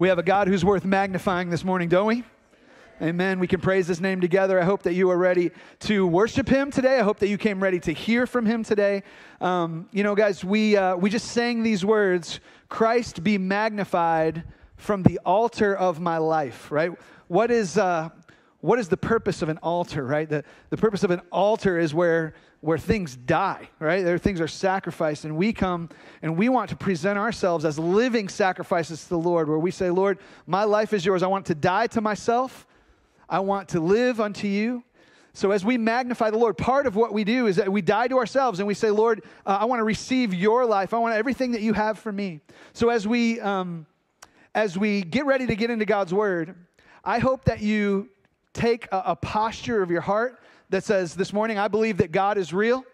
We have a God who's worth magnifying this morning, don't we? Amen. We can praise his name together. I hope that you are ready to worship him today. I hope that you came ready to hear from him today. Um, you know, guys, we, uh, we just sang these words Christ be magnified from the altar of my life, right? What is, uh, what is the purpose of an altar, right? The, the purpose of an altar is where where things die, right? There things are sacrificed, and we come and we want to present ourselves as living sacrifices to the Lord, where we say, Lord, my life is yours. I want to die to myself. I want to live unto you. So, as we magnify the Lord, part of what we do is that we die to ourselves and we say, Lord, uh, I want to receive your life. I want everything that you have for me. So, as we, um, as we get ready to get into God's word, I hope that you take a, a posture of your heart that says, This morning, I believe that God is real,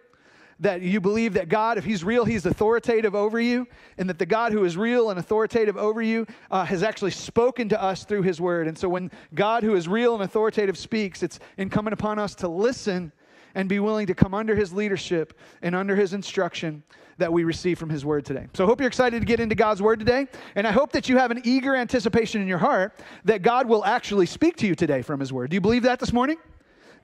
that you believe that God, if He's real, He's authoritative over you, and that the God who is real and authoritative over you uh, has actually spoken to us through His word. And so when God, who is real and authoritative, speaks, it's incumbent upon us to listen and be willing to come under His leadership and under His instruction that we receive from His Word today. So I hope you're excited to get into God's Word today, and I hope that you have an eager anticipation in your heart that God will actually speak to you today from His Word. Do you believe that this morning?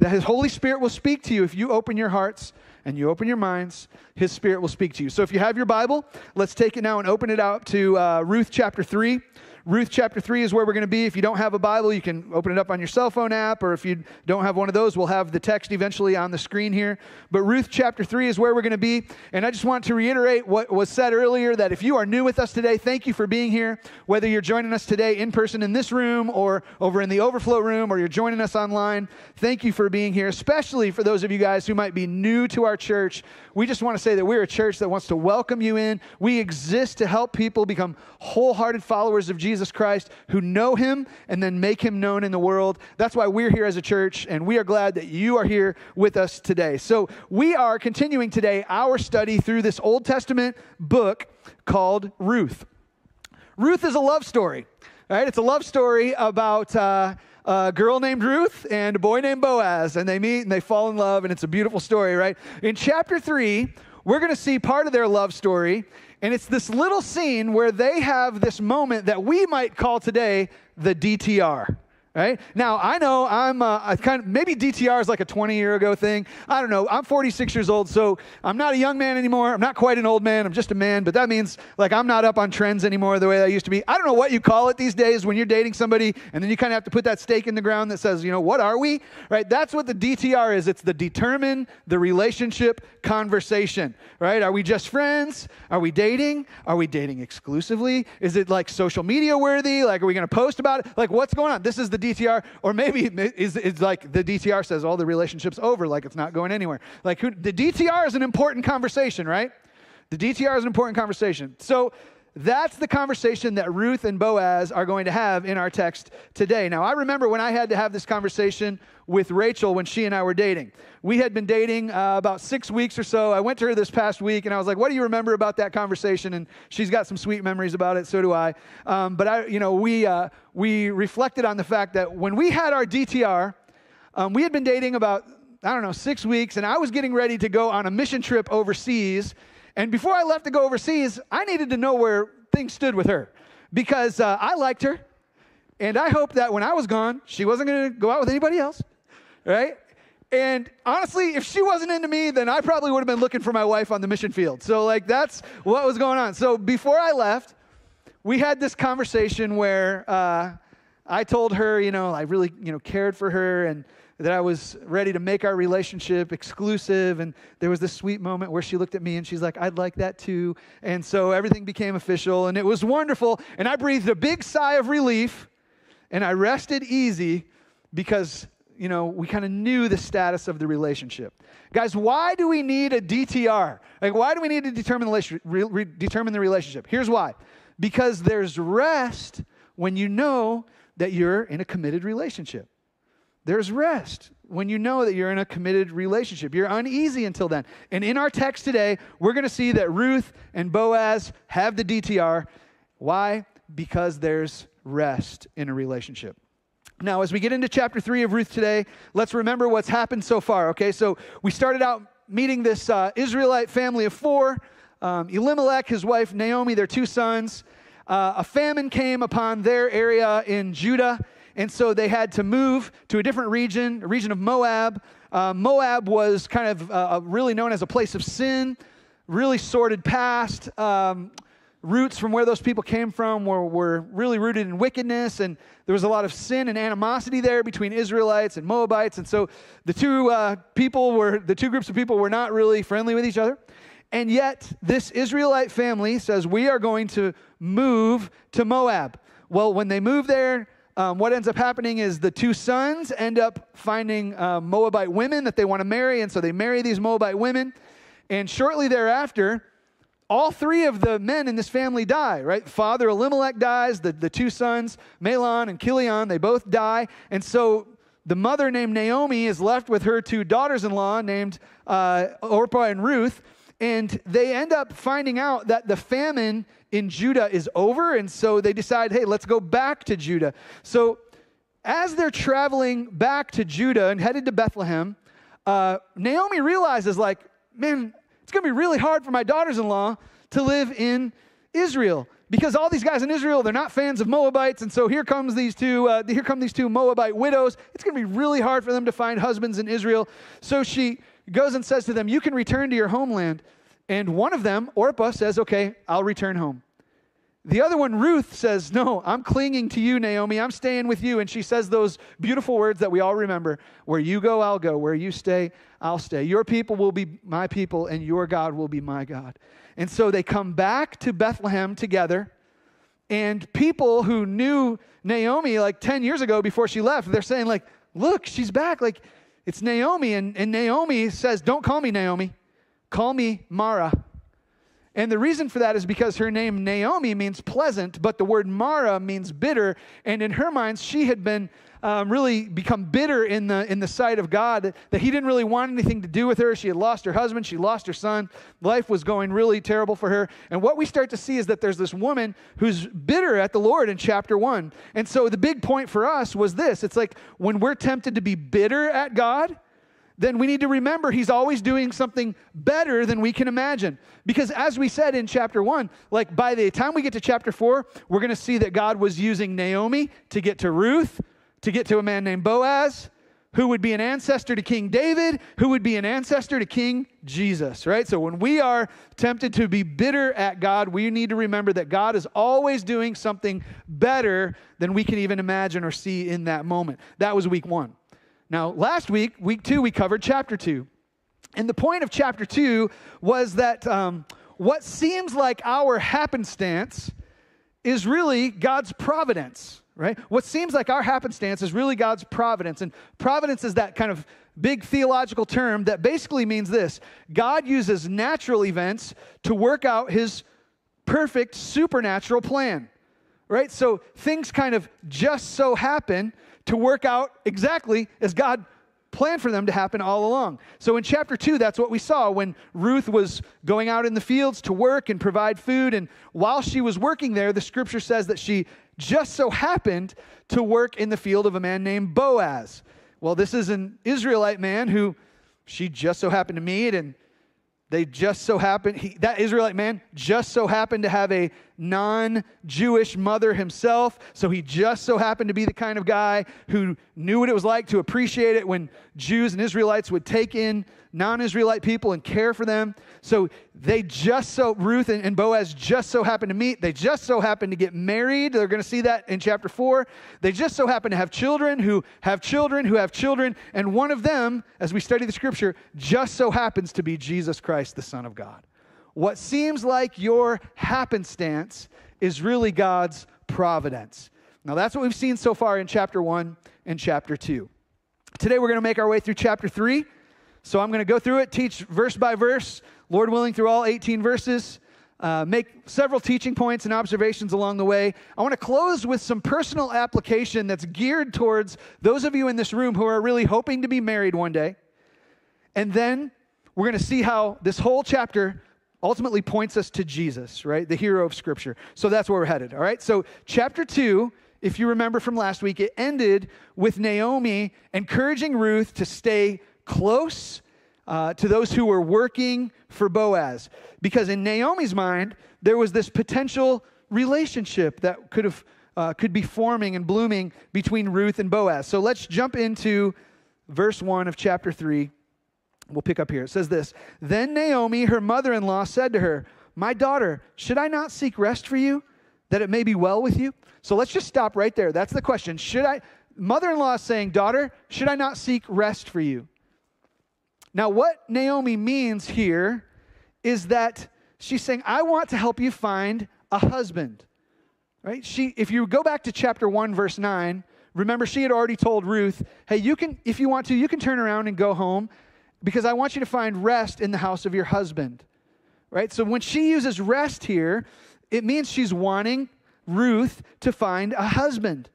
That His Holy Spirit will speak to you if you open your hearts and you open your minds. His Spirit will speak to you. So if you have your Bible, let's take it now and open it out to uh, Ruth chapter 3. Ruth chapter 3 is where we're going to be. If you don't have a Bible, you can open it up on your cell phone app, or if you don't have one of those, we'll have the text eventually on the screen here. But Ruth chapter 3 is where we're going to be. And I just want to reiterate what was said earlier that if you are new with us today, thank you for being here. Whether you're joining us today in person in this room or over in the overflow room, or you're joining us online, thank you for being here, especially for those of you guys who might be new to our church. We just want to say that we're a church that wants to welcome you in. We exist to help people become wholehearted followers of Jesus Christ who know him and then make him known in the world. That's why we're here as a church, and we are glad that you are here with us today. So, we are continuing today our study through this Old Testament book called Ruth. Ruth is a love story, right? It's a love story about. Uh, a girl named Ruth and a boy named Boaz, and they meet and they fall in love, and it's a beautiful story, right? In chapter three, we're going to see part of their love story, and it's this little scene where they have this moment that we might call today the DTR right? Now, I know I'm uh, kind of, maybe DTR is like a 20 year ago thing. I don't know. I'm 46 years old, so I'm not a young man anymore. I'm not quite an old man. I'm just a man, but that means like I'm not up on trends anymore the way I used to be. I don't know what you call it these days when you're dating somebody and then you kind of have to put that stake in the ground that says, you know, what are we? Right? That's what the DTR is. It's the determine the relationship conversation, right? Are we just friends? Are we dating? Are we dating exclusively? Is it like social media worthy? Like, are we going to post about it? Like, what's going on? This is the DTR, or maybe it's, like the DTR says all the relationships over, like it's not going anywhere. Like who, the DTR is an important conversation, right? The DTR is an important conversation. So that's the conversation that Ruth and Boaz are going to have in our text today. Now, I remember when I had to have this conversation with Rachel when she and I were dating. We had been dating uh, about six weeks or so. I went to her this past week and I was like, What do you remember about that conversation? And she's got some sweet memories about it, so do I. Um, but I, you know, we, uh, we reflected on the fact that when we had our DTR, um, we had been dating about, I don't know, six weeks, and I was getting ready to go on a mission trip overseas and before I left to go overseas, I needed to know where things stood with her because uh, I liked her. And I hoped that when I was gone, she wasn't going to go out with anybody else, right? And honestly, if she wasn't into me, then I probably would have been looking for my wife on the mission field. So, like, that's what was going on. So, before I left, we had this conversation where uh, I told her, you know, I really, you know, cared for her and that I was ready to make our relationship exclusive. And there was this sweet moment where she looked at me and she's like, I'd like that too. And so everything became official and it was wonderful. And I breathed a big sigh of relief and I rested easy because, you know, we kind of knew the status of the relationship. Guys, why do we need a DTR? Like, why do we need to determine the, re- re- determine the relationship? Here's why because there's rest when you know that you're in a committed relationship. There's rest when you know that you're in a committed relationship. You're uneasy until then. And in our text today, we're going to see that Ruth and Boaz have the DTR. Why? Because there's rest in a relationship. Now, as we get into chapter three of Ruth today, let's remember what's happened so far, okay? So we started out meeting this uh, Israelite family of four um, Elimelech, his wife Naomi, their two sons. uh, a famine came upon their area in Judah, and so they had to move to a different region, a region of Moab. Uh, Moab was kind of uh, uh really known as a place of sin, really sordid past. Um, roots from where those people came from were, were really rooted in wickedness, and there was a lot of sin and animosity there between Israelites and Moabites. And so the two uh, people were, the two groups of people were not really friendly with each other. And yet, this Israelite family says, We are going to move to Moab. Well, when they move there, um, what ends up happening is the two sons end up finding uh, Moabite women that they want to marry, and so they marry these Moabite women. And shortly thereafter, all three of the men in this family die, right? Father Elimelech dies, the, the two sons, Mahlon and Chilion, they both die. And so the mother named Naomi is left with her two daughters in law named uh, Orpah and Ruth. And they end up finding out that the famine in Judah is over. And so they decide, hey, let's go back to Judah. So as they're traveling back to Judah and headed to Bethlehem, uh, Naomi realizes, like, man, it's going to be really hard for my daughters in law to live in Israel because all these guys in Israel, they're not fans of Moabites. And so here comes these two, uh, here come these two Moabite widows. It's going to be really hard for them to find husbands in Israel. So she goes and says to them, You can return to your homeland. And one of them, Orpah, says, Okay, I'll return home. The other one, Ruth, says, No, I'm clinging to you, Naomi. I'm staying with you. And she says those beautiful words that we all remember Where you go, I'll go. Where you stay, I'll stay. Your people will be my people, and your God will be my God. And so they come back to Bethlehem together. And people who knew Naomi like 10 years ago before she left, they're saying, like, look, she's back. Like, it's Naomi. And, and Naomi says, Don't call me Naomi, call me Mara. And the reason for that is because her name Naomi means pleasant, but the word Mara means bitter. And in her mind, she had been um, really become bitter in the, in the sight of God, that he didn't really want anything to do with her. She had lost her husband, she lost her son. Life was going really terrible for her. And what we start to see is that there's this woman who's bitter at the Lord in chapter one. And so the big point for us was this it's like when we're tempted to be bitter at God, then we need to remember he's always doing something better than we can imagine. Because as we said in chapter one, like by the time we get to chapter four, we're going to see that God was using Naomi to get to Ruth, to get to a man named Boaz, who would be an ancestor to King David, who would be an ancestor to King Jesus, right? So when we are tempted to be bitter at God, we need to remember that God is always doing something better than we can even imagine or see in that moment. That was week one. Now, last week, week two, we covered chapter two. And the point of chapter two was that um, what seems like our happenstance is really God's providence right? What seems like our happenstance is really God's providence. And providence is that kind of big theological term that basically means this God uses natural events to work out his perfect supernatural plan, right? So things kind of just so happen to work out exactly as God planned for them to happen all along. So in chapter 2, that's what we saw when Ruth was going out in the fields to work and provide food. And while she was working there, the scripture says that she just so happened to work in the field of a man named Boaz. Well, this is an Israelite man who she just so happened to meet, and they just so happened, he, that Israelite man just so happened to have a non Jewish mother himself. So he just so happened to be the kind of guy who knew what it was like to appreciate it when Jews and Israelites would take in non Israelite people and care for them. So they just so, Ruth and, and, Boaz just so happened to meet. They just so happened to get married. They're going to see that in chapter four. They just so happen to have children who have children who have children. And one of them, as we study the scripture, just so happens to be Jesus Christ, the Son of God. What seems like your happenstance is really God's providence. Now, that's what we've seen so far in chapter one and chapter two. Today, we're going to make our way through chapter three. So I'm going to go through it, teach verse by verse, Lord willing, through all 18 verses. Uh, make several teaching points and observations along the way. I want to close with some personal application that's geared towards those of you in this room who are really hoping to be married one day. And then we're going to see how this whole chapter ultimately points us to Jesus, right? The hero of Scripture. So that's where we're headed, all right? So, chapter two, if you remember from last week, it ended with Naomi encouraging Ruth to stay close uh, to those who were working for Boaz. Because in Naomi's mind, there was this potential relationship that could have uh, could be forming and blooming between Ruth and Boaz. So let's jump into verse 1 of chapter 3. We'll pick up here. It says this Then Naomi, her mother in law, said to her, My daughter, should I not seek rest for you, that it may be well with you? So let's just stop right there. That's the question. Should I, mother in law is saying, Daughter, should I not seek rest for you? Now, what Naomi means here is that she's saying, I want to help you find a husband. Right? She, if you go back to chapter 1, verse 9, remember she had already told Ruth, hey, you can, if you want to, you can turn around and go home because I want you to find rest in the house of your husband. Right? So when she uses rest here, it means she's wanting Ruth to find a husband.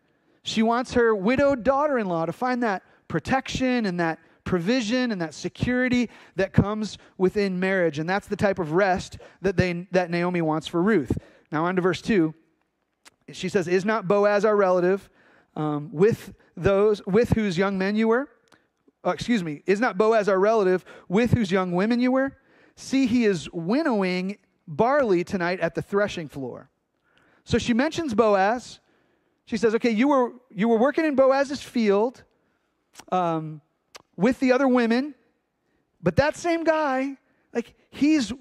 She wants her widowed daughter in law to find that protection and that provision and that security that comes within marriage. And that's the type of rest that, they, that Naomi wants for Ruth. Now, on to verse 2. She says, Is not Boaz our relative um, with those with whose young men you were? Oh, excuse me, is not Boaz our relative with whose young women you were? See, he is winnowing barley tonight at the threshing floor. So she mentions Boaz. She says, okay, you were, you were working in Boaz's field um, with the other women, but that same guy, like, he's,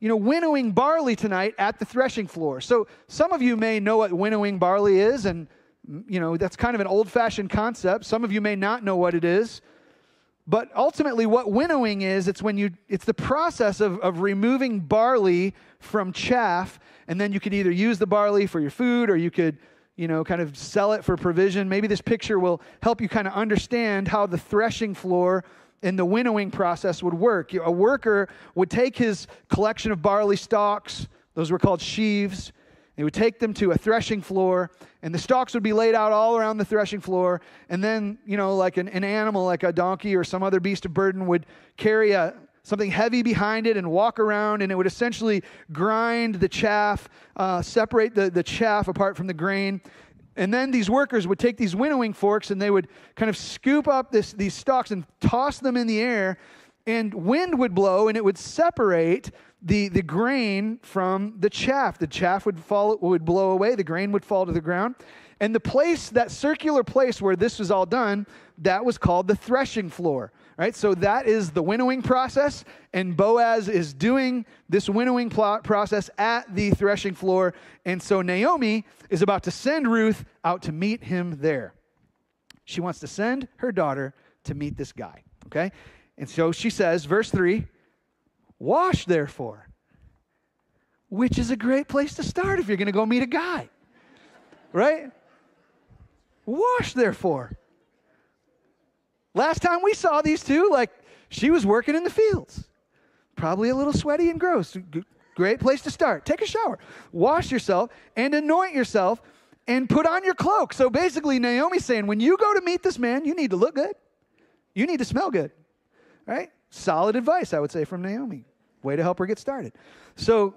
you know, winnowing barley tonight at the threshing floor. So some of you may know what winnowing barley is, and, you know, that's kind of an old fashioned concept. Some of you may not know what it is. But ultimately, what winnowing is, it's when you it's the process of, of removing barley from chaff, and then you could either use the barley for your food or you could, you know, kind of sell it for provision. Maybe this picture will help you kind of understand how the threshing floor and the winnowing process would work. A worker would take his collection of barley stalks, those were called sheaves, they would take them to a threshing floor, and the stalks would be laid out all around the threshing floor. And then, you know, like an, an animal, like a donkey or some other beast of burden, would carry a, something heavy behind it and walk around, and it would essentially grind the chaff, uh, separate the, the chaff apart from the grain. And then these workers would take these winnowing forks and they would kind of scoop up this, these stalks and toss them in the air, and wind would blow and it would separate the, the grain from the chaff. The chaff would fall, would blow away, the grain would fall to the ground. And the place, that circular place where this was all done, that was called the threshing floor. Right? So that is the winnowing process, and Boaz is doing this winnowing process at the threshing floor. And so Naomi is about to send Ruth out to meet him there. She wants to send her daughter to meet this guy. Okay? And so she says, verse 3 Wash, therefore, which is a great place to start if you're going to go meet a guy, right? Wash, therefore. Last time we saw these two, like she was working in the fields, probably a little sweaty and gross. Great place to start. Take a shower, wash yourself, and anoint yourself, and put on your cloak. So basically, Naomi's saying, when you go to meet this man, you need to look good, you need to smell good, right? Solid advice, I would say, from Naomi. Way to help her get started. So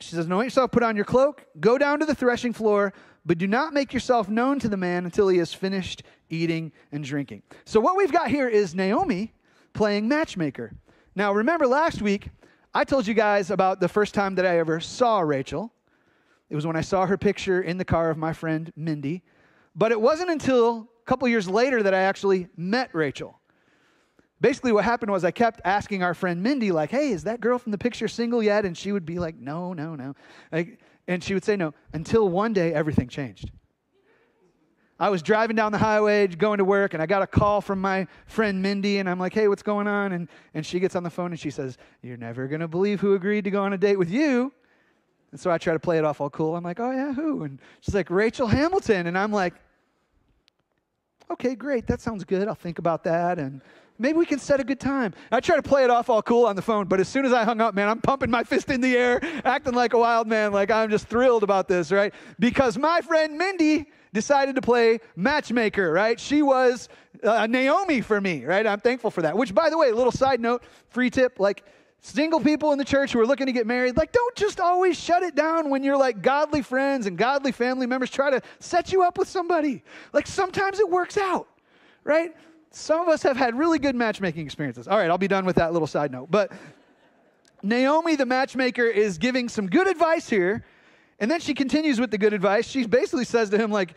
she says, Anoint yourself, put on your cloak, go down to the threshing floor, but do not make yourself known to the man until he has finished eating and drinking. So, what we've got here is Naomi playing matchmaker. Now, remember last week, I told you guys about the first time that I ever saw Rachel. It was when I saw her picture in the car of my friend Mindy. But it wasn't until a couple years later that I actually met Rachel basically what happened was I kept asking our friend Mindy, like, hey, is that girl from the picture single yet? And she would be like, no, no, no. Like, and she would say no until one day everything changed. I was driving down the highway going to work, and I got a call from my friend Mindy, and I'm like, hey, what's going on? And, and she gets on the phone and she says, You're never going to believe who agreed to go on a date with you. And so I try to play it off all cool. I'm like, Oh, yeah, who? And she's like, Rachel Hamilton. And I'm like, Okay, great. That sounds good. I'll think about that. And Maybe we can set a good time. I try to play it off all cool on the phone, but as soon as I hung up, man, I'm pumping my fist in the air, acting like a wild man, like I'm just thrilled about this, right? Because my friend Mindy decided to play matchmaker, right? She was uh, Naomi for me, right? I'm thankful for that. Which, by the way, a little side note, free tip, like single people in the church who are looking to get married, like don't just always shut it down when you're like godly friends and godly family members try to set you up with somebody. Like sometimes it works out, right? Some of us have had really good matchmaking experiences. All right, I'll be done with that little side note. But Naomi, the matchmaker, is giving some good advice here. And then she continues with the good advice. She basically says to him, like,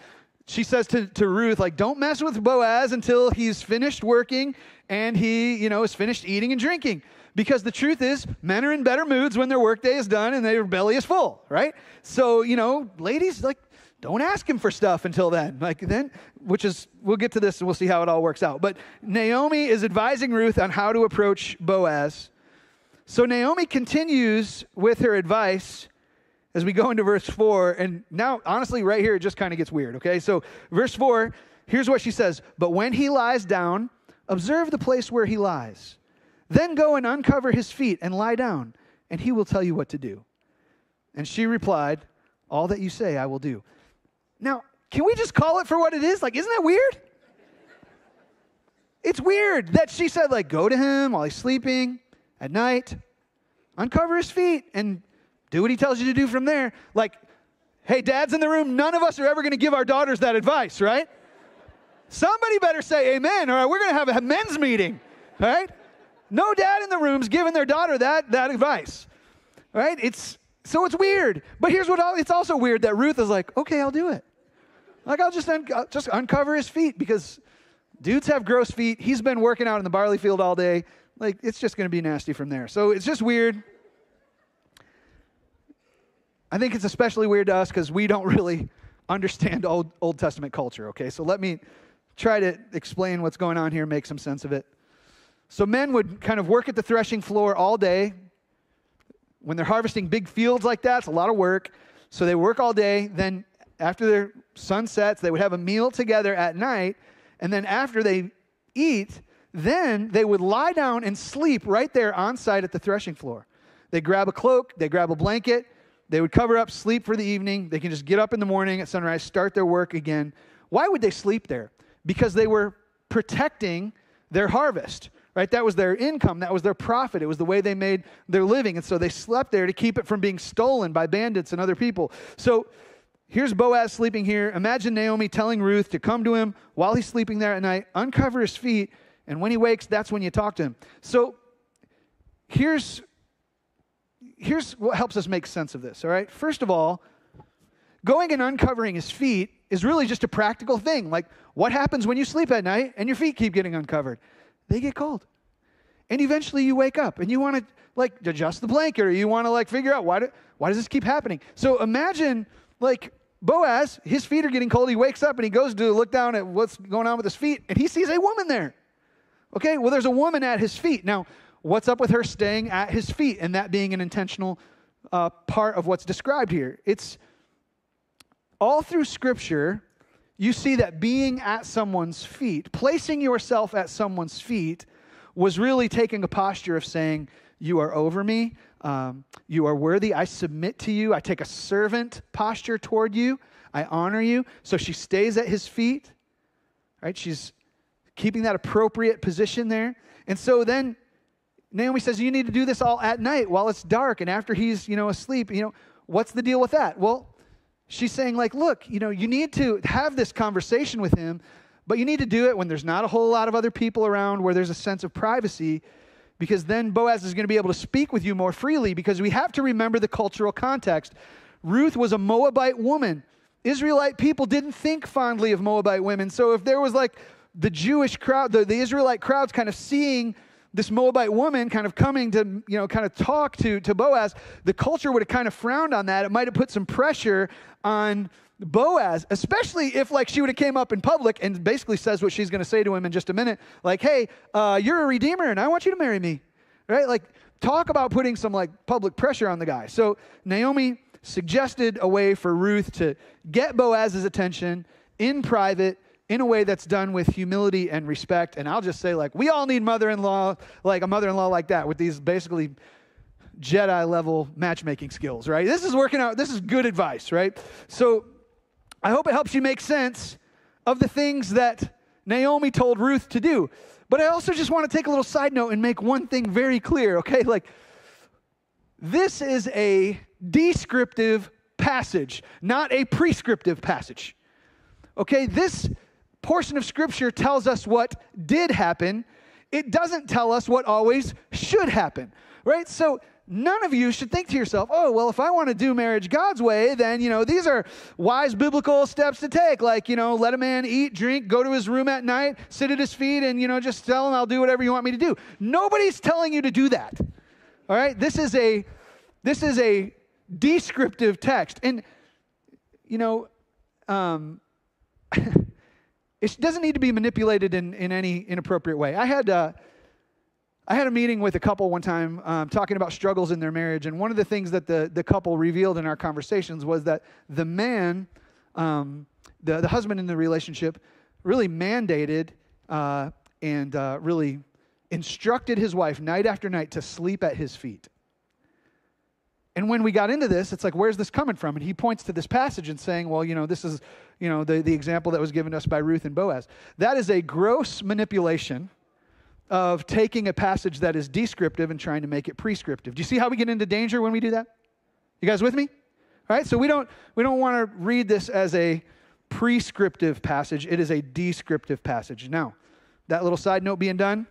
she says to, to Ruth, like, don't mess with Boaz until he's finished working and he, you know, is finished eating and drinking. Because the truth is, men are in better moods when their workday is done and their belly is full, right? So, you know, ladies, like, don't ask him for stuff until then. Like then, which is, we'll get to this and we'll see how it all works out. But Naomi is advising Ruth on how to approach Boaz. So Naomi continues with her advice as we go into verse 4. And now, honestly, right here, it just kind of gets weird, okay? So, verse 4, here's what she says But when he lies down, observe the place where he lies. Then go and uncover his feet and lie down, and he will tell you what to do. And she replied, All that you say, I will do. Now, can we just call it for what it is? Like, isn't that weird? It's weird that she said, like, go to him while he's sleeping at night, uncover his feet, and do what he tells you to do from there. Like, hey, dad's in the room. None of us are ever going to give our daughters that advice, right? Somebody better say amen, or we're going to have a men's meeting, right? No dad in the room's giving their daughter that, that advice, right? It's so it's weird. But here's what it's also weird that Ruth is like, okay, I'll do it. Like I'll just un- I'll just uncover his feet because dudes have gross feet. He's been working out in the barley field all day. Like it's just going to be nasty from there. So it's just weird. I think it's especially weird to us because we don't really understand Old, Old Testament culture, okay? So let me try to explain what's going on here, make some sense of it. So men would kind of work at the threshing floor all day. When they're harvesting big fields like that, it's a lot of work. So they work all day. Then after their sun sets, they would have a meal together at night. And then after they eat, then they would lie down and sleep right there on site at the threshing floor. They grab a cloak, they grab a blanket, they would cover up, sleep for the evening. They can just get up in the morning at sunrise, start their work again. Why would they sleep there? Because they were protecting their harvest, right? That was their income, that was their profit. It was the way they made their living. And so they slept there to keep it from being stolen by bandits and other people. So here's Boaz sleeping here. Imagine Naomi telling Ruth to come to him while he's sleeping there at night, uncover his feet, and when he wakes, that's when you talk to him. So here's here's what helps us make sense of this, all right? First of all, going and uncovering his feet is really just a practical thing. Like, what happens when you sleep at night and your feet keep getting uncovered? They get cold. And eventually you wake up and you want to, like, adjust the blanket or you want to, like, figure out why, do, why does this keep happening? So imagine, like, Boaz, his feet are getting cold. He wakes up and he goes to look down at what's going on with his feet and he sees a woman there. Okay, well, there's a woman at his feet. Now, what's up with her staying at his feet and that being an intentional uh, part of what's described here? It's all through Scripture, you see that being at someone's feet, placing yourself at someone's feet, was really taking a posture of saying, You are over me. Um, you are worthy. I submit to you. I take a servant posture toward you. I honor you. So she stays at his feet, right? She's keeping that appropriate position there. And so then Naomi says, You need to do this all at night while it's dark and after he's, you know, asleep. You know, what's the deal with that? Well, she's saying, like, look, you know, you need to have this conversation with him, but you need to do it when there's not a whole lot of other people around, where there's a sense of privacy, because then Boaz is going to be able to speak with you more freely, because we have to remember the cultural context. Ruth was a Moabite woman. Israelite people didn't think fondly of Moabite women. So if there was like the Jewish crowd, the, the Israelite crowds kind of seeing this Moabite woman kind of coming to, you know, kind of talk to, to Boaz, the culture would have kind of frowned on that. It might have put some pressure on Boaz, especially if like she would have came up in public and basically says what she's going to say to him in just a minute, like, "Hey, uh, you're a redeemer, and I want you to marry me," right? Like, talk about putting some like public pressure on the guy. So Naomi suggested a way for Ruth to get Boaz's attention in private in a way that's done with humility and respect. And I'll just say, like, we all need mother in law, like a mother in law like that, with these basically Jedi level matchmaking skills, right? This is working out. This is good advice, right? So I hope it helps you make sense of the things that Naomi told Ruth to do. But I also just want to take a little side note and make one thing very clear, okay? Like, this is a descriptive passage, not a prescriptive passage. Okay, this portion of Scripture tells us what did happen, it doesn't tell us what always should happen, right? So none of you should think to yourself, oh, well, if I want to do marriage God's way, then, you know, these are wise biblical steps to take. Like, you know, let a man eat, drink, go to his room at night, sit at his feet, and, you know, just tell him I'll do whatever you want me to do. Nobody's telling you to do that. All right? This is a this is a descriptive text. And, you know, um, it doesn't need to be manipulated in, in any inappropriate way. I had uh, I had a meeting with a couple one time um, talking about struggles in their marriage, and one of the things that the, the couple revealed in our conversations was that the man, um, the, the husband in the relationship, really mandated uh, and uh, really instructed his wife night after night to sleep at his feet. And when we got into this, it's like, where's this coming from? And he points to this passage and saying, well, you know, this is, you know, the, the example that was given to us by Ruth and Boaz. That is a gross manipulation of taking a passage that is descriptive and trying to make it prescriptive. Do you see how we get into danger when we do that? You guys with me? All right, so we don't we don't want to read this as a prescriptive passage. It is a descriptive passage. Now, that little side note being done,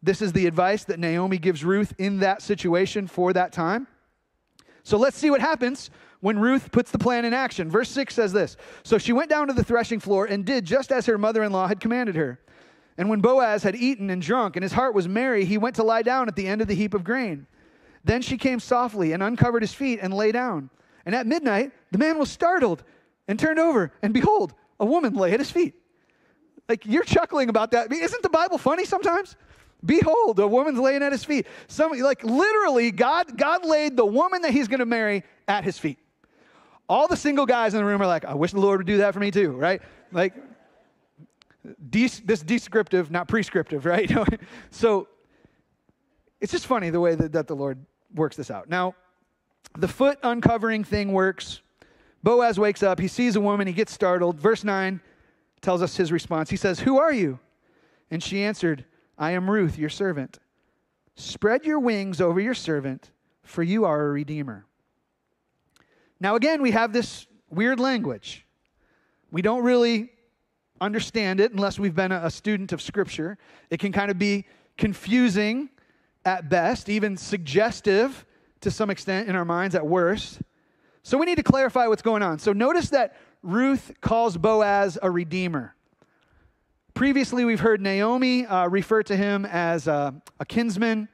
this is the advice that Naomi gives Ruth in that situation for that time. So let's see what happens when Ruth puts the plan in action. Verse 6 says this So she went down to the threshing floor and did just as her mother in law had commanded her. And when Boaz had eaten and drunk, and his heart was merry, he went to lie down at the end of the heap of grain. Then she came softly and uncovered his feet and lay down. And at midnight, the man was startled and turned over, and behold, a woman lay at his feet. Like you're chuckling about that. Isn't the Bible funny sometimes? Behold, a woman's laying at his feet. Some like literally, God, God laid the woman that he's going to marry at his feet. All the single guys in the room are like, I wish the Lord would do that for me too, right? Like de- this descriptive, not prescriptive, right? so it's just funny the way that, that the Lord works this out. Now, the foot uncovering thing works. Boaz wakes up, he sees a woman, he gets startled. Verse 9 tells us his response. He says, Who are you? And she answered, I am Ruth, your servant. Spread your wings over your servant, for you are a redeemer. Now, again, we have this weird language. We don't really understand it unless we've been a, student of Scripture. It can kind of be confusing at best, even suggestive to some extent in our minds at worst. So we need to clarify what's going on. So notice that Ruth calls Boaz a redeemer. Previously, we've heard Naomi uh, refer to him as a, a kinsman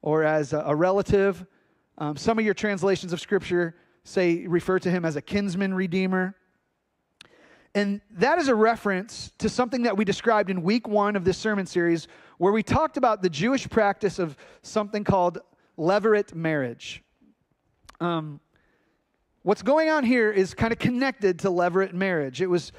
or as a, a relative. Um, some of your translations of Scripture say refer to him as a kinsman redeemer. And that is a reference to something that we described in week one of this sermon series, where we talked about the Jewish practice of something called levirate marriage. Um, what's going on here is kind of connected to levirate marriage. It was,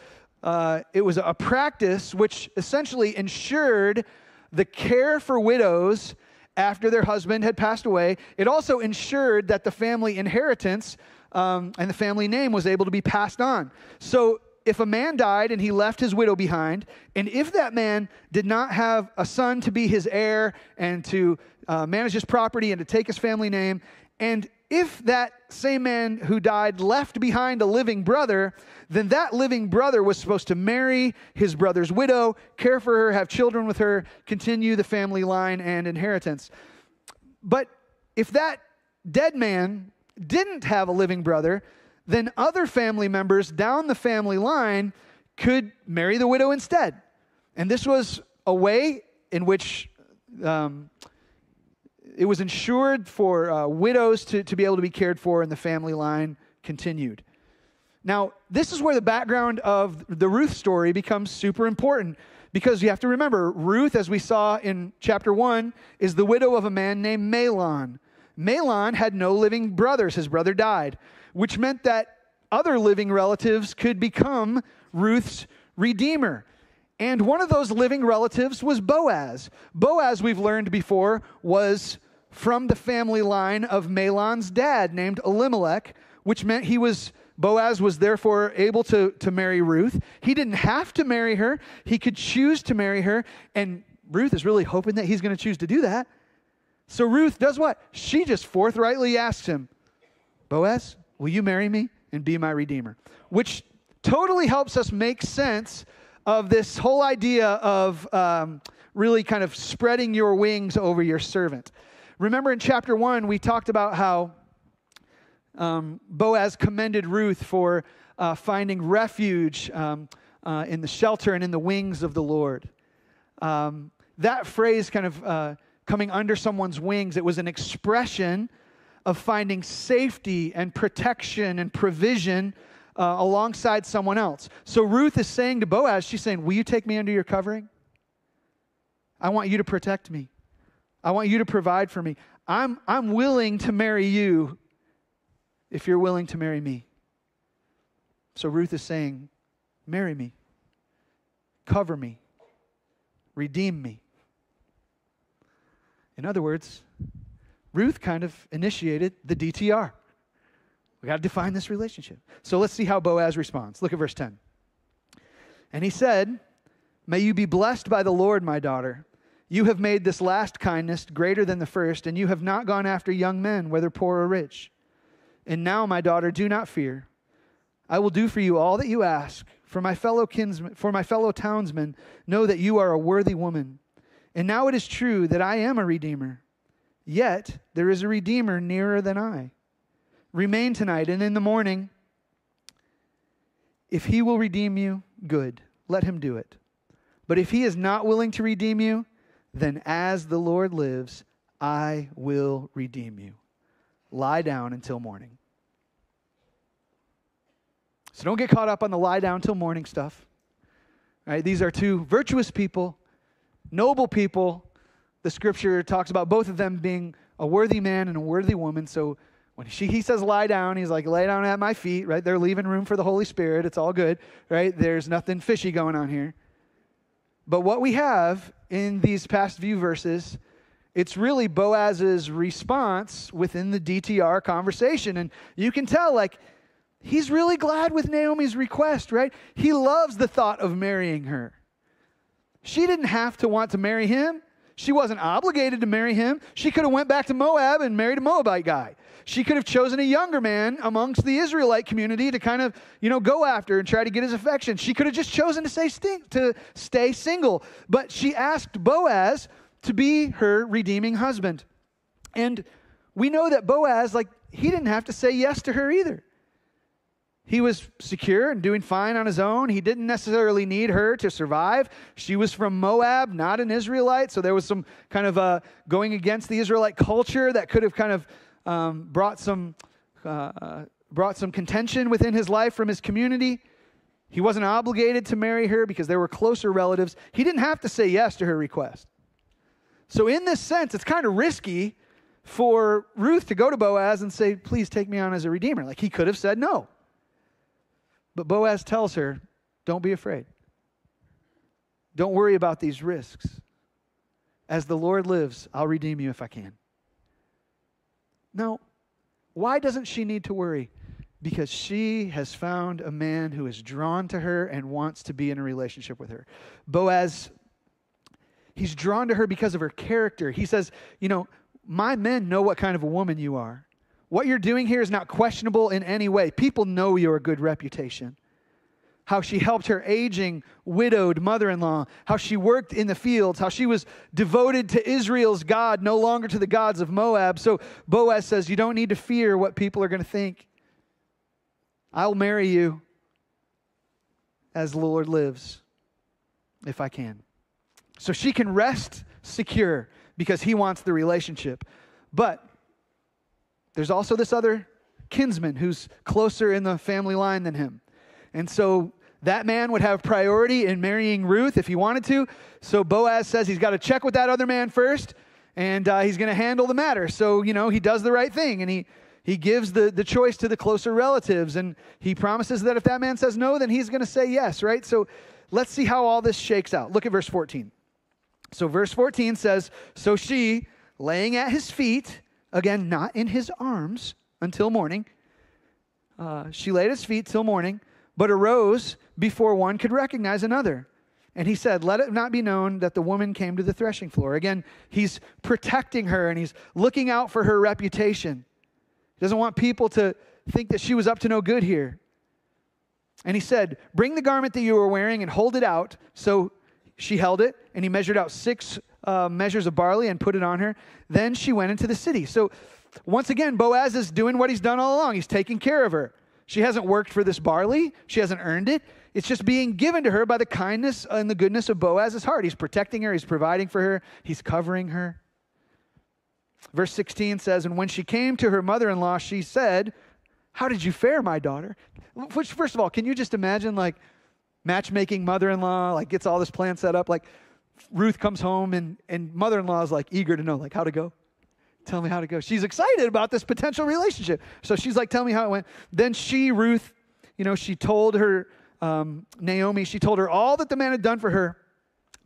uh, it was a practice which essentially ensured the care for widows after their husband had passed away. It also ensured that the family inheritance um, and the family name was able to be passed on. So if a man died and he left his widow behind, and if that man did not have a son to be his heir and to uh, manage his property and to take his family name, and if that same man who died left behind a living brother, then that living brother was supposed to marry his brother's widow, care for her, have children with her, continue the family line and inheritance. But if that dead man didn't have a living brother, then other family members down the family line could marry the widow instead. And this was a way in which um, it was ensured for uh, widows to, to be able to be cared for and the family line continued. Now, this is where the background of the Ruth story becomes super important because you have to remember Ruth, as we saw in chapter 1, is the widow of a man named Mahlon. Mahlon had no living brothers, his brother died which meant that other living relatives could become Ruth's redeemer. And one of those living relatives was Boaz. Boaz, we've learned before, was from the family line of Mahlon's dad named Elimelech, which meant he was Boaz was therefore able to, to marry Ruth. He didn't have to marry her, he could choose to marry her. And Ruth is really hoping that he's going to choose to do that. So Ruth does what? She just forthrightly asks him, Boaz, Will you marry me and be my redeemer? Which totally helps us make sense of this whole idea of um, really kind of spreading your wings over your servant. Remember in chapter one, we talked about how um, Boaz commended Ruth for uh, finding refuge um, uh, in the shelter and in the wings of the Lord. Um, that phrase kind of uh, coming under someone's wings, it was an expression of finding safety and protection and provision uh, alongside someone else. So Ruth is saying to Boaz, she's saying, Will you take me under your covering? I want you to protect me. I want you to provide for me. I'm, I'm willing to marry you if you're willing to marry me. So Ruth is saying, Marry me, cover me, redeem me. In other words, Ruth kind of initiated the DTR. We got to define this relationship. So let's see how Boaz responds. Look at verse 10. And he said, May you be blessed by the Lord, my daughter. You have made this last kindness greater than the first, and you have not gone after young men, whether poor or rich. And now, my daughter, do not fear. I will do for you all that you ask. For my fellow kinsmen, for my fellow townsmen, know that you are a worthy woman. And now it is true that I am a redeemer. Yet there is a redeemer nearer than I. Remain tonight, and in the morning, if he will redeem you, good, let him do it. But if he is not willing to redeem you, then as the Lord lives, I will redeem you. Lie down until morning. So don't get caught up on the lie down till morning stuff. Right? These are two virtuous people, noble people. The scripture talks about both of them being a worthy man and a worthy woman. So when she, he says lie down, he's like, lay down at my feet, right? They're leaving room for the Holy Spirit. It's all good, right? There's nothing fishy going on here. But what we have in these past few verses, it's really Boaz's response within the DTR conversation. And you can tell, like, He's really glad with Naomi's request, right? He loves the thought of marrying her. She didn't have to want to marry him. She wasn't obligated to marry him. She could have went back to Moab and married a Moabite guy. She could have chosen a younger man amongst the Israelite community to kind of, you know, go after and try to get his affection. She could have just chosen to stay to stay single, but she asked Boaz to be her redeeming husband. And we know that Boaz like he didn't have to say yes to her either. He was secure and doing fine on his own. He didn't necessarily need her to survive. She was from Moab, not an Israelite. So there was some kind of uh, going against the Israelite culture that could have kind of um, brought some uh, brought some contention within his life from his community. He wasn't obligated to marry her because they were closer relatives. He didn't have to say yes to her request. So in this sense, it's kind of risky for Ruth to go to Boaz and say, "Please take me on as a redeemer." Like he could have said no. But Boaz tells her, Don't be afraid. Don't worry about these risks. As the Lord lives, I'll redeem you if I can. Now, why doesn't she need to worry? Because she has found a man who is drawn to her and wants to be in a relationship with her. Boaz, he's drawn to her because of her character. He says, You know, my men know what kind of a woman you are. What you're doing here is not questionable in any way. People know you're a good reputation. How she helped her aging, widowed mother in law, how she worked in the fields, how she was devoted to Israel's God, no longer to the gods of Moab. So Boaz says, You don't need to fear what people are going to think. I'll marry you as the Lord lives, if I can. So she can rest secure because he wants the relationship. But there's also this other kinsman who's closer in the family line than him. And so that man would have priority in marrying Ruth if he wanted to. So Boaz says he's got to check with that other man first, and uh, he's going to handle the matter. So, you know, he does the right thing, and he, he gives the, the choice to the closer relatives, and he promises that if that man says no, then he's going to say yes, right? So let's see how all this shakes out. Look at verse 14. So, verse 14 says, So she, laying at his feet, Again, not in his arms until morning. Uh, she laid at his feet till morning, but arose before one could recognize another. And he said, Let it not be known that the woman came to the threshing floor. Again, he's protecting her and he's looking out for her reputation. He doesn't want people to think that she was up to no good here. And he said, Bring the garment that you were wearing and hold it out. So she held it, and he measured out six uh, measures of barley and put it on her. Then she went into the city. So once again, Boaz is doing what he's done all along. He's taking care of her. She hasn't worked for this barley, she hasn't earned it. It's just being given to her by the kindness and the goodness of Boaz's heart. He's protecting her, he's providing for her, he's covering her. Verse 16 says, And when she came to her mother in law, she said, How did you fare, my daughter? Which, first of all, can you just imagine like matchmaking mother in law, like gets all this plan set up? Like Ruth comes home and, and mother in law is like eager to know, like, how to go? Tell me how to go. She's excited about this potential relationship. So she's like, Tell me how it went. Then she, Ruth, you know, she told her, um, Naomi, she told her all that the man had done for her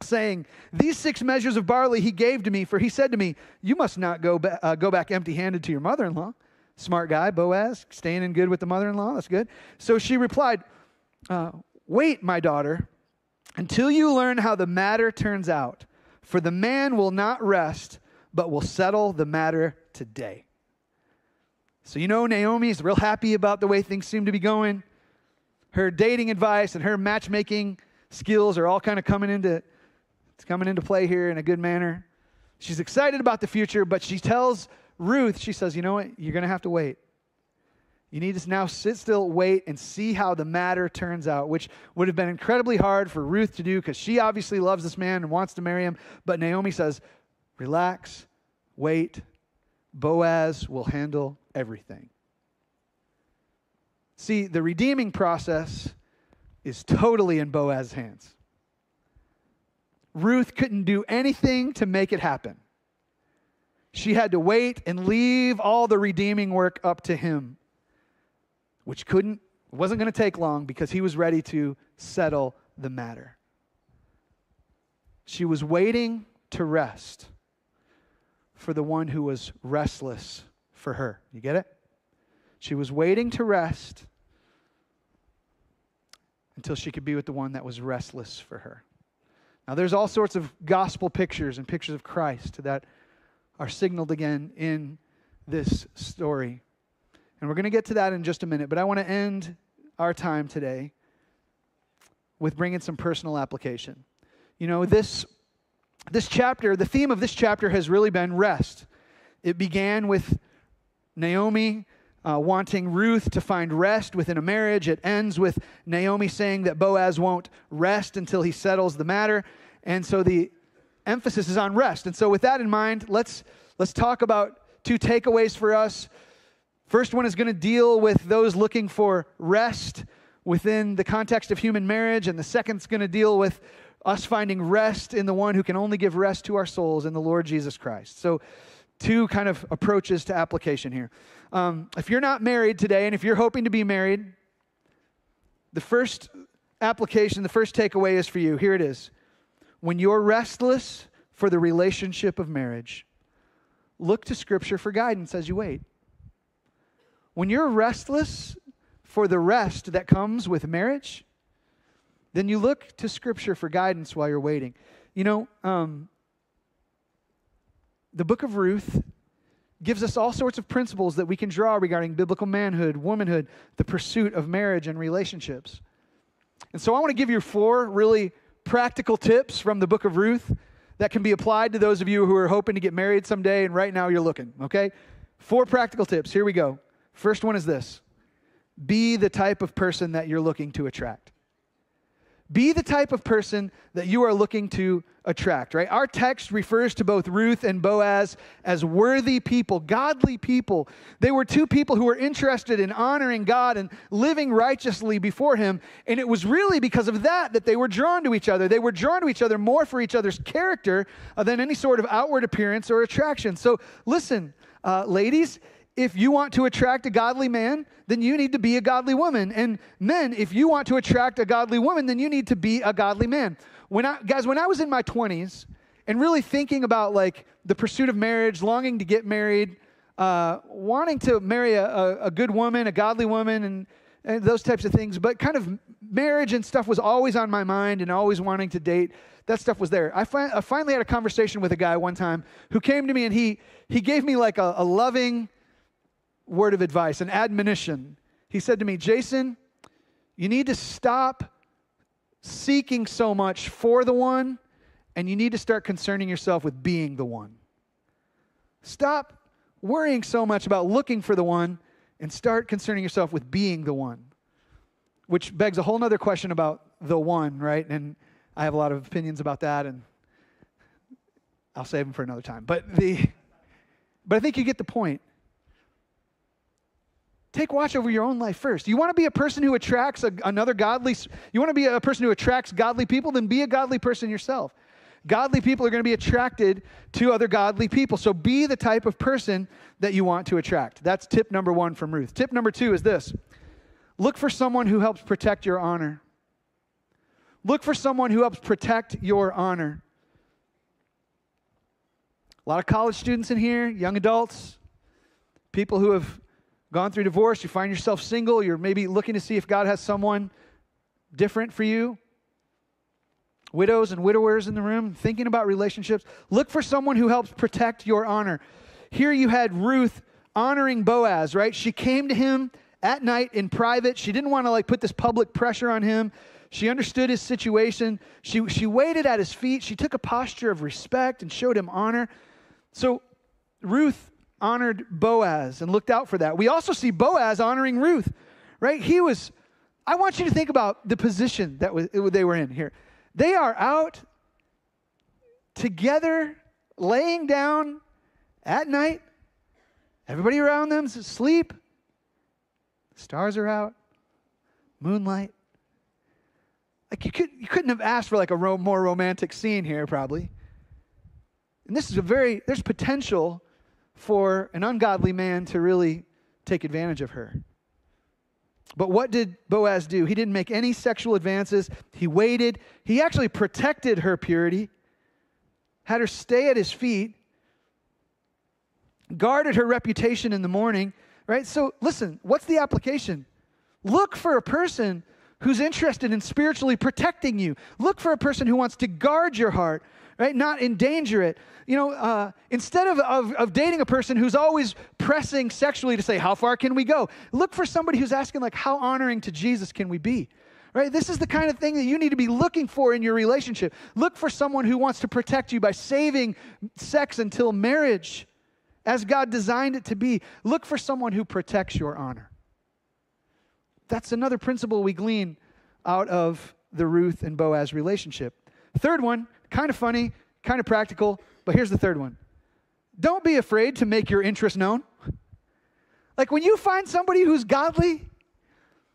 saying, These six measures of barley he gave to me, for he said to me, You must not go, ba- uh, go back empty handed to your mother in law. Smart guy, Boaz, staying in good with the mother in law. That's good. So she replied, uh, Wait, my daughter, until you learn how the matter turns out, for the man will not rest, but we'll settle the matter today. So, you know, Naomi's real happy about the way things seem to be going. Her dating advice and her matchmaking skills are all kind of coming into it's coming into play here in a good manner. She's excited about the future, but she tells Ruth, she says, You know what? You're going to have to wait. You need to now sit still, wait, and see how the matter turns out, which would have been incredibly hard for Ruth to do because she obviously loves this man and wants to marry him. But Naomi says, Relax, wait. Boaz will handle everything. See, the redeeming process is totally in Boaz's hands. Ruth couldn't do anything to make it happen. She had to wait and leave all the redeeming work up to him, which couldn't wasn't going to take long because he was ready to settle the matter. She was waiting to rest for the one who was restless for her. You get it? She was waiting to rest until she could be with the one that was restless for her. Now, there's all sorts of gospel pictures and pictures of Christ that are signaled again in this story. And we're going to get to that in just a minute, but I want to end our time today with bringing some personal application. You know, this, this chapter, the theme of this chapter has really been rest. It began with Naomi uh, wanting Ruth to find rest within a marriage. It ends with Naomi saying that Boaz won't rest until he settles the matter. And so the emphasis is on rest. And so with that in mind, let's let's talk about two takeaways for us. First one is going to deal with those looking for rest within the context of human marriage, and the second is going to deal with us finding rest in the one who can only give rest to our souls in the Lord Jesus Christ. So two kind of approaches to application here. Um, if you're not married today, and if you're hoping to be married, the first application, the first takeaway is for you. Here it is. When you're restless for the relationship of marriage, look to Scripture for guidance as you wait. When you're restless for the rest that comes with marriage, then you look to Scripture for guidance while you're waiting. You know, um, the book of Ruth gives us all sorts of principles that we can draw regarding biblical manhood, womanhood, the pursuit of marriage and relationships. And so I want to give you four really practical tips from the book of Ruth that can be applied to those of you who are hoping to get married someday and right now you're looking, okay? Four practical tips. Here we go. First one is this be the type of person that you're looking to attract. Be the type of person that you are looking to attract, right? Our text refers to both Ruth and Boaz as worthy people, godly people. They were two people who were interested in honoring God and living righteously before Him. And it was really because of that that they were drawn to each other. They were drawn to each other more for each other's character than any sort of outward appearance or attraction. So listen, uh, ladies, if you want to attract a godly man, then you need to be a godly woman. And men, if you want to attract a godly woman, then you need to be a godly man. When I, guys, when I was in my 20s and really thinking about like the pursuit of marriage, longing to get married, uh, wanting to marry a, a, a, good woman, a godly woman, and, and those types of things, but kind of marriage and stuff was always on my mind and always wanting to date. That stuff was there. I, fi- I finally had a conversation with a guy one time who came to me and he, he gave me like a, a loving, word of advice, an admonition. He said to me, Jason, you need to stop seeking so much for the one, and you need to start concerning yourself with being the one. Stop worrying so much about looking for the one and start concerning yourself with being the one. Which begs a whole other question about the one, right? And I have a lot of opinions about that, and I'll save them for another time. But the but I think you get the point. Take watch over your own life first. You want to be a person who attracts a, another godly, you want to be a person who attracts godly people, then be a godly person yourself. Godly people are going to be attracted to other godly people. So be the type of person that you want to attract. That's tip number one from Ruth. Tip number two is this look for someone who helps protect your honor. Look for someone who helps protect your honor. A lot of college students in here, young adults, people who have gone through divorce, you find yourself single, you're maybe looking to see if God has someone different for you. Widows and widowers in the room, thinking about relationships, look for someone who helps protect your honor. Here you had Ruth honoring Boaz, right? She came to him at night in private. She didn't want to like put this public pressure on him. She understood his situation. She, she waited at his feet. She took a posture of respect and showed him honor. So Ruth honored Boaz and looked out for that. We also see Boaz honoring Ruth, right? He was, I want you to think about the position that was, they were in here. They are out together, laying down at night. Everybody around them is asleep. Stars are out, moonlight. Like you, could, you couldn't have asked for like a ro- more romantic scene here, probably. And this is a very, there's potential for an ungodly man to really take advantage of her. But what did Boaz do? He didn't make any sexual advances. He waited. He actually protected her purity, had her stay at his feet, guarded her reputation in the morning, right? So listen, what's the application? Look for a person who's interested in spiritually protecting you. Look for a person who wants to guard your heart, right? Not endanger it. You know, uh, instead of, of, of dating a person who's always pressing sexually to say, how far can we go? Look for somebody who's asking, like, how honoring to Jesus can we be? Right? This is the kind of thing that you need to be looking for in your relationship. Look for someone who wants to protect you by saving sex until marriage as God designed it to be. Look for someone who protects your honor. That's another principle we glean out of the Ruth and Boaz relationship. Third one, kind of funny, kind of practical, but here's the third one. Don't be afraid to make your interest known. Like when you find somebody who's godly,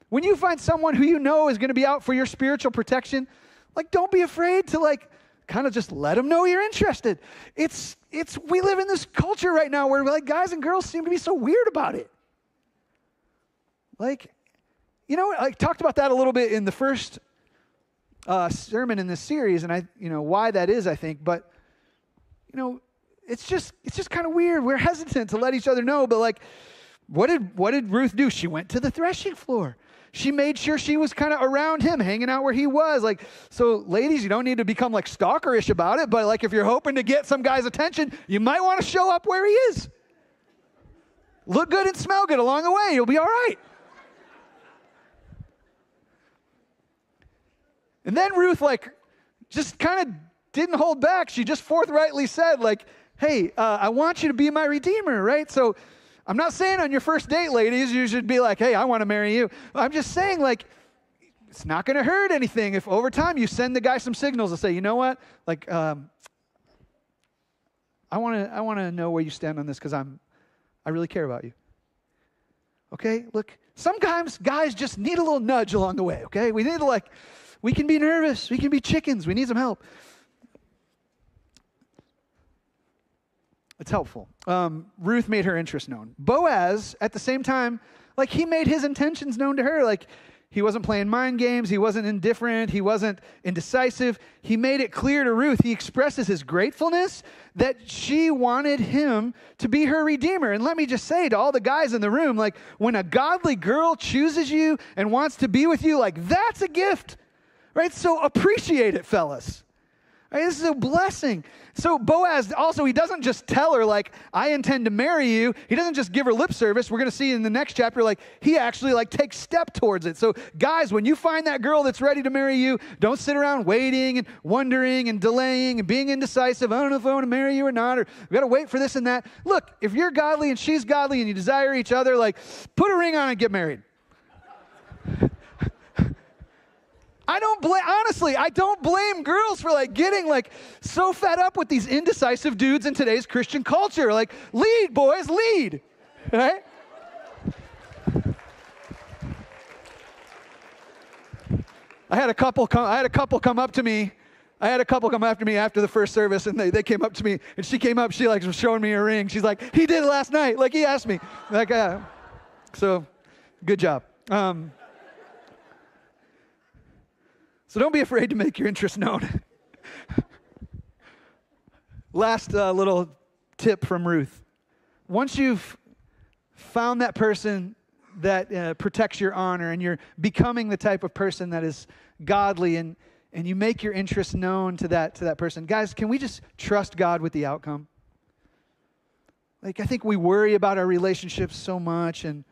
when you find someone who you know is going to be out for your spiritual protection, like don't be afraid to like kind of just let them know you're interested. It's it's we live in this culture right now where like guys and girls seem to be so weird about it. Like you know, I talked about that a little bit in the first uh, sermon in this series, and I, you know, why that is, I think. But you know, it's just it's just kind of weird. We're hesitant to let each other know, but like, what did what did Ruth do? She went to the threshing floor. She made sure she was kind of around him, hanging out where he was. Like, so ladies, you don't need to become like stalkerish about it, but like if you're hoping to get some guy's attention, you might want to show up where he is. Look good and smell good along the way. You'll be all right. And then Ruth, like, just kind of didn't hold back. She just forthrightly said, like, hey, uh, I want you to be my redeemer, right? So I'm not saying on your first date, ladies, you should be like, hey, I want to marry you. I'm just saying, like, it's not going to hurt anything if over time you send the guy some signals and say, you know what, like, um, I want to I want to know where you stand on this because I'm I really care about you. Okay, look, sometimes guys just need a little nudge along the way. Okay, we need to like we can be nervous. We can be chickens. We need some help. It's helpful. Um, Ruth made her interest known. Boaz, at the same time, like he made his intentions known to her. Like he wasn't playing mind games. He wasn't indifferent. He wasn't indecisive. He made it clear to Ruth. He expresses his gratefulness that she wanted him to be her redeemer. And let me just say to all the guys in the room like, when a godly girl chooses you and wants to be with you, like, that's a gift right? So appreciate it, fellas. Mean, this is a blessing. So Boaz also, he doesn't just tell her, like, I intend to marry you. He doesn't just give her lip service. We're to see in the next chapter, like, he actually, like, takes step towards it. So guys, when you find that girl that's ready to marry you, don't sit around waiting and wondering and delaying and being indecisive. I don't know if I want to marry you or not, or we got to wait for this and that. Look, if you're godly and she's godly and you desire each other, like, put a ring on and get married. I don't blame, honestly, I don't blame girls for like getting like so fed up with these indecisive dudes in today's Christian culture. Like, lead, boys, lead. Right? I had a couple come, I had a couple come up to me. I had a couple come after me after the first service, and they, they came up to me, and she came up, she like was showing me a ring. She's like, he did it last night. Like he asked me. Like, uh, so good job. Um, so don't be afraid to make your interest known. Last uh, little tip from Ruth. Once you've found that person that uh, protects your honor and you're becoming the type of person that is godly and, and you make your interest known to that, to that person, guys, can we just trust God with the outcome? Like, I think we worry about our relationships so much and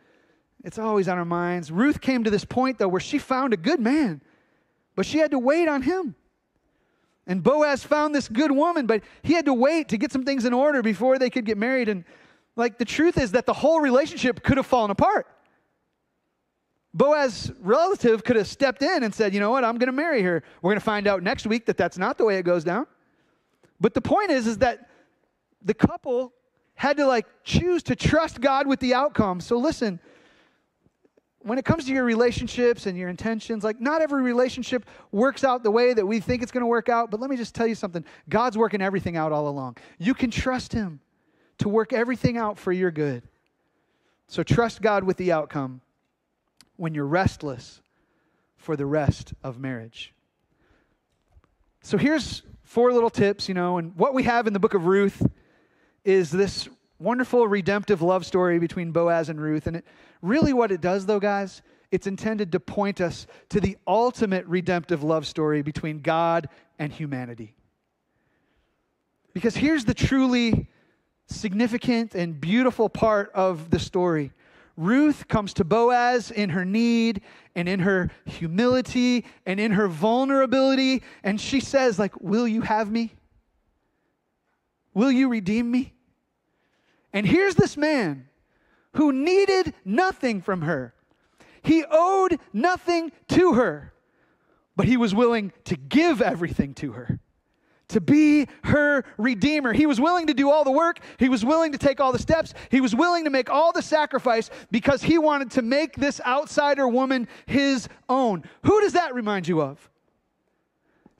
it's always on our minds. Ruth came to this point, though, where she found a good man but she had to wait on him. And Boaz found this good woman, but he had to wait to get some things in order before they could get married. And like the truth is that the whole relationship could have fallen apart. Boaz's relative could have stepped in and said, You know what? I'm going to marry her. We're going to find out next week that that's not the way it goes down. But the point is, is that the couple had to like choose to trust God with the outcome. So listen, when it comes to your relationships and your intentions, like not every relationship works out the way that we think it's going to work out. But let me just tell you something God's working everything out all along. You can trust Him to work everything out for your good. So trust God with the outcome when you're restless for the rest of marriage. So here's four little tips, you know, and what we have in the book of Ruth is this wonderful redemptive love story between Boaz and Ruth. And it, really, what it does, though, guys, it's intended to point us to the ultimate redemptive love story between God and humanity. Because here's the truly significant and beautiful part of the story. Ruth comes to Boaz in her need and in her humility and in her vulnerability and she says like, "Will you have me? Will you redeem me?" And here's this man who needed nothing from her. He owed nothing to her, but he was willing to give everything to her, to be her redeemer. He was willing to do all the work, he was willing to take all the steps, he was willing to make all the sacrifice because he wanted to make this outsider woman his own. Who does that remind you of?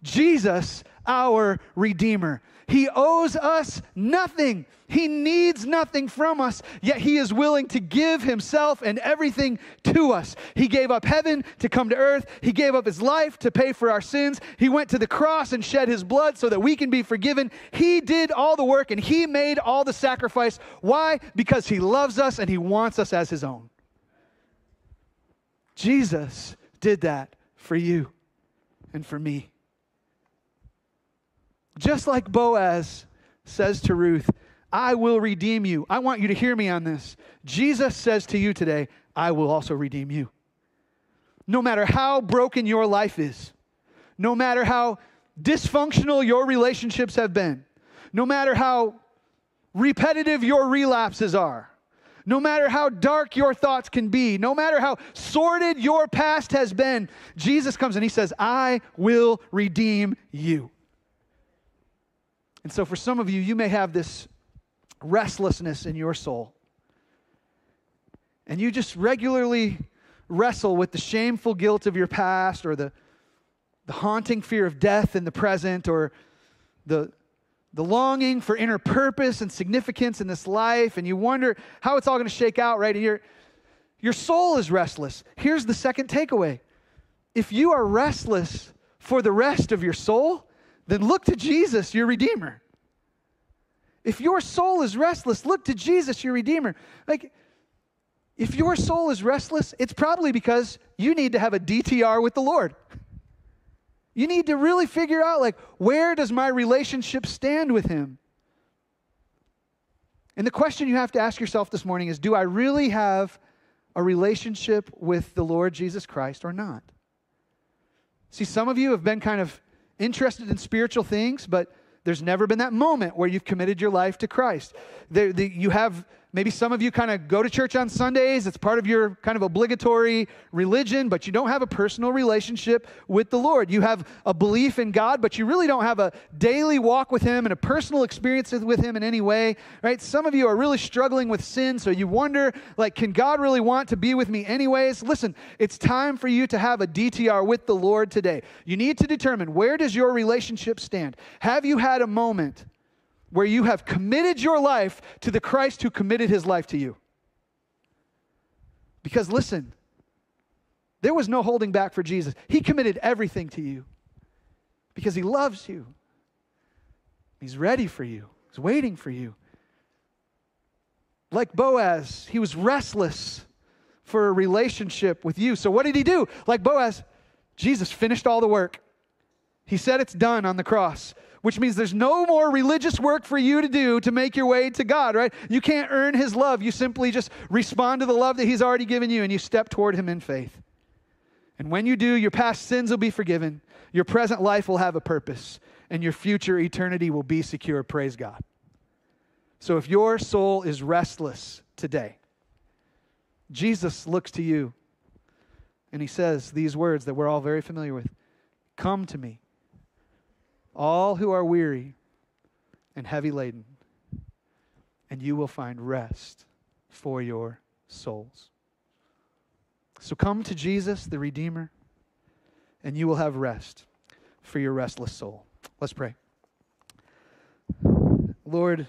Jesus, our redeemer. He owes us nothing. He needs nothing from us, yet He is willing to give Himself and everything to us. He gave up heaven to come to earth. He gave up His life to pay for our sins. He went to the cross and shed His blood so that we can be forgiven. He did all the work and He made all the sacrifice. Why? Because He loves us and He wants us as His own. Jesus did that for you and for me. Just like Boaz says to Ruth, I will redeem you. I want you to hear me on this. Jesus says to you today, I will also redeem you. No matter how broken your life is, no matter how dysfunctional your relationships have been, no matter how repetitive your relapses are, no matter how dark your thoughts can be, no matter how sordid your past has been, Jesus comes and he says, I will redeem you. And so, for some of you, you may have this restlessness in your soul. And you just regularly wrestle with the shameful guilt of your past or the, the haunting fear of death in the present or the, the longing for inner purpose and significance in this life. And you wonder how it's all going to shake out, right? And your, your soul is restless. Here's the second takeaway if you are restless for the rest of your soul, then look to Jesus, your Redeemer. If your soul is restless, look to Jesus, your Redeemer. Like, if your soul is restless, it's probably because you need to have a DTR with the Lord. You need to really figure out, like, where does my relationship stand with Him? And the question you have to ask yourself this morning is Do I really have a relationship with the Lord Jesus Christ or not? See, some of you have been kind of interested in spiritual things, but there's never been that moment where you've committed your life to Christ. There, the, you have Maybe some of you kind of go to church on Sundays. It's part of your kind of obligatory religion, but you don't have a personal relationship with the Lord. You have a belief in God, but you really don't have a daily walk with Him and a personal experience with Him in any way, right? Some of you are really struggling with sin, so you wonder, like, can God really want to be with me anyways? Listen, it's time for you to have a DTR with the Lord today. You need to determine where does your relationship stand? Have you had a moment where you have committed your life to the Christ who committed his life to you. Because listen, there was no holding back for Jesus. He committed everything to you because he loves you. He's ready for you, he's waiting for you. Like Boaz, he was restless for a relationship with you. So, what did he do? Like Boaz, Jesus finished all the work. He said it's done on the cross which means there's no more religious work for you to do to make your way to God, right? You can't earn His love. You simply just respond to the love that He's already given you and you step toward Him in faith. And when you do, your past sins will be forgiven, your present life will have a purpose, and your future eternity will be secure. Praise God. So if your soul is restless today, Jesus looks to you and he says these words that we're all very familiar with Come to me, all who are weary and heavy laden, and you will find rest for your souls. So come to Jesus, the Redeemer, and you will have rest for your restless soul. Let's pray. Lord,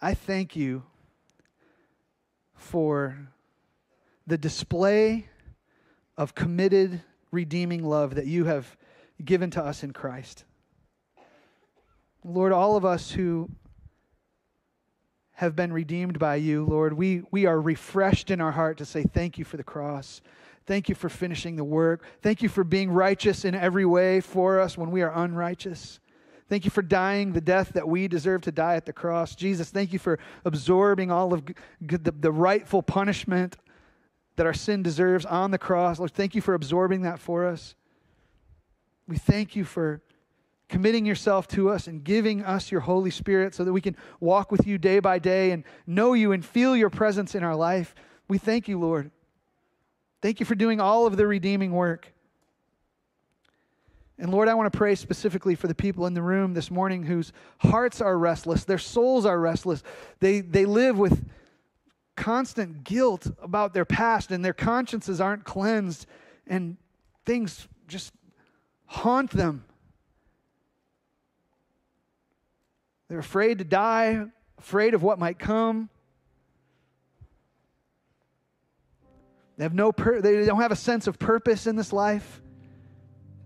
I thank you for the display of committed, redeeming love that you have given to us in Christ. Lord, all of us who have been redeemed by you, Lord, we, we are refreshed in our heart to say thank you for the cross. Thank you for finishing the work. Thank you for being righteous in every way for us when we are unrighteous. Thank you for dying the death that we deserve to die at the cross. Jesus, thank you for absorbing all of the, the rightful punishment that our sin deserves on the cross. Lord, thank you for absorbing that for us. We thank you for committing yourself to us and giving us your Holy Spirit so that we can walk with you day by day and know you and feel your presence in our life. We thank you, Lord. Thank you for doing all of the redeeming work. And Lord, I want to pray specifically for the people in the room this morning whose hearts are restless, their souls are restless. They, they live with constant guilt about their past and their consciences aren't cleansed and things just haunt them. They're afraid to die, afraid of what might come. They have no pur- they don't have a sense of purpose in this life.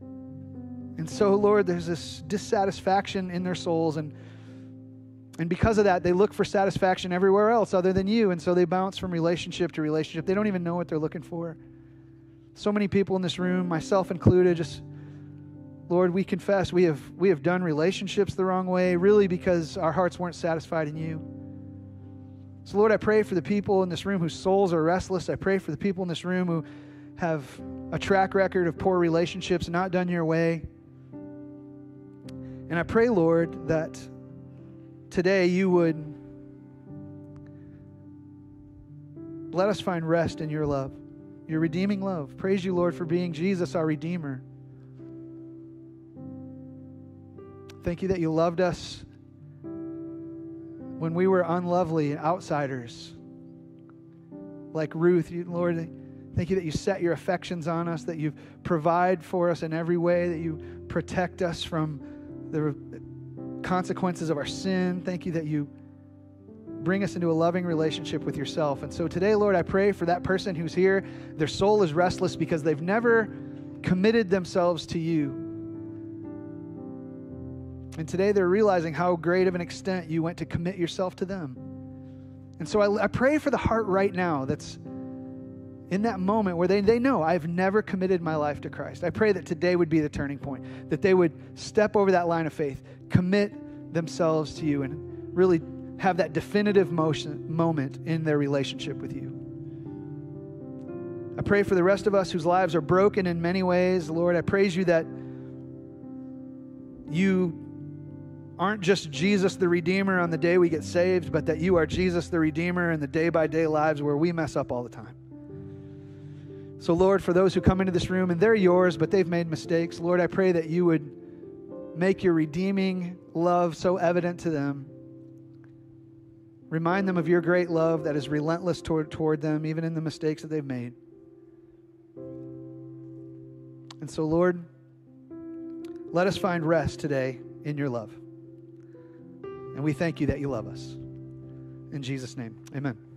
And so, Lord, there's this dissatisfaction in their souls and and because of that, they look for satisfaction everywhere else other than you. And so they bounce from relationship to relationship. They don't even know what they're looking for. So many people in this room, myself included, just, Lord, we confess we have, we have done relationships the wrong way, really because our hearts weren't satisfied in you. So, Lord, I pray for the people in this room whose souls are restless. I pray for the people in this room who have a track record of poor relationships, not done your way. And I pray, Lord, that today you would let us find rest in your love, your redeeming love. Praise you, Lord, for being Jesus, our Redeemer. Thank you that you loved us when we were unlovely and outsiders. Like Ruth, you, Lord, thank you that you set your affections on us, that you provide for us in every way, that you protect us from the consequences of our sin. Thank you that you bring us into a loving relationship with yourself. And so today, Lord, I pray for that person who's here. Their soul is restless because they've never committed themselves to you. And today they're realizing how great of an extent you went to commit yourself to them. And so I, I pray for the heart right now that's in that moment where they, they know I've never committed my life to Christ. I pray that today would be the turning point, that they would step over that line of faith, commit themselves to you, and really have that definitive motion, moment in their relationship with you. I pray for the rest of us whose lives are broken in many ways. Lord, I praise you that you aren't just Jesus the Redeemer on the day we get saved, but that you are Jesus the Redeemer in the day by day lives where we mess up all the time. So, Lord, for those who come into this room and they're yours, but they've made mistakes, Lord, I pray that you would make your redeeming love so evident to them. Remind them of your great love that is relentless toward, toward them, even in the mistakes that they've made. And so, Lord, let us find rest today in your love. And we thank you that you love us. In Jesus' name, amen.